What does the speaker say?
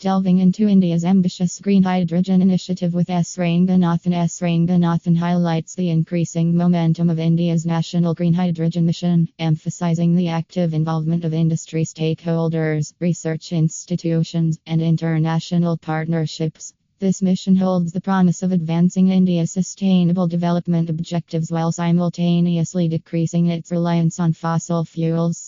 Delving into India's ambitious green hydrogen initiative with S. Ranganathan S. Ranganathan highlights the increasing momentum of India's national green hydrogen mission, emphasizing the active involvement of industry stakeholders, research institutions, and international partnerships. This mission holds the promise of advancing India's sustainable development objectives while simultaneously decreasing its reliance on fossil fuels.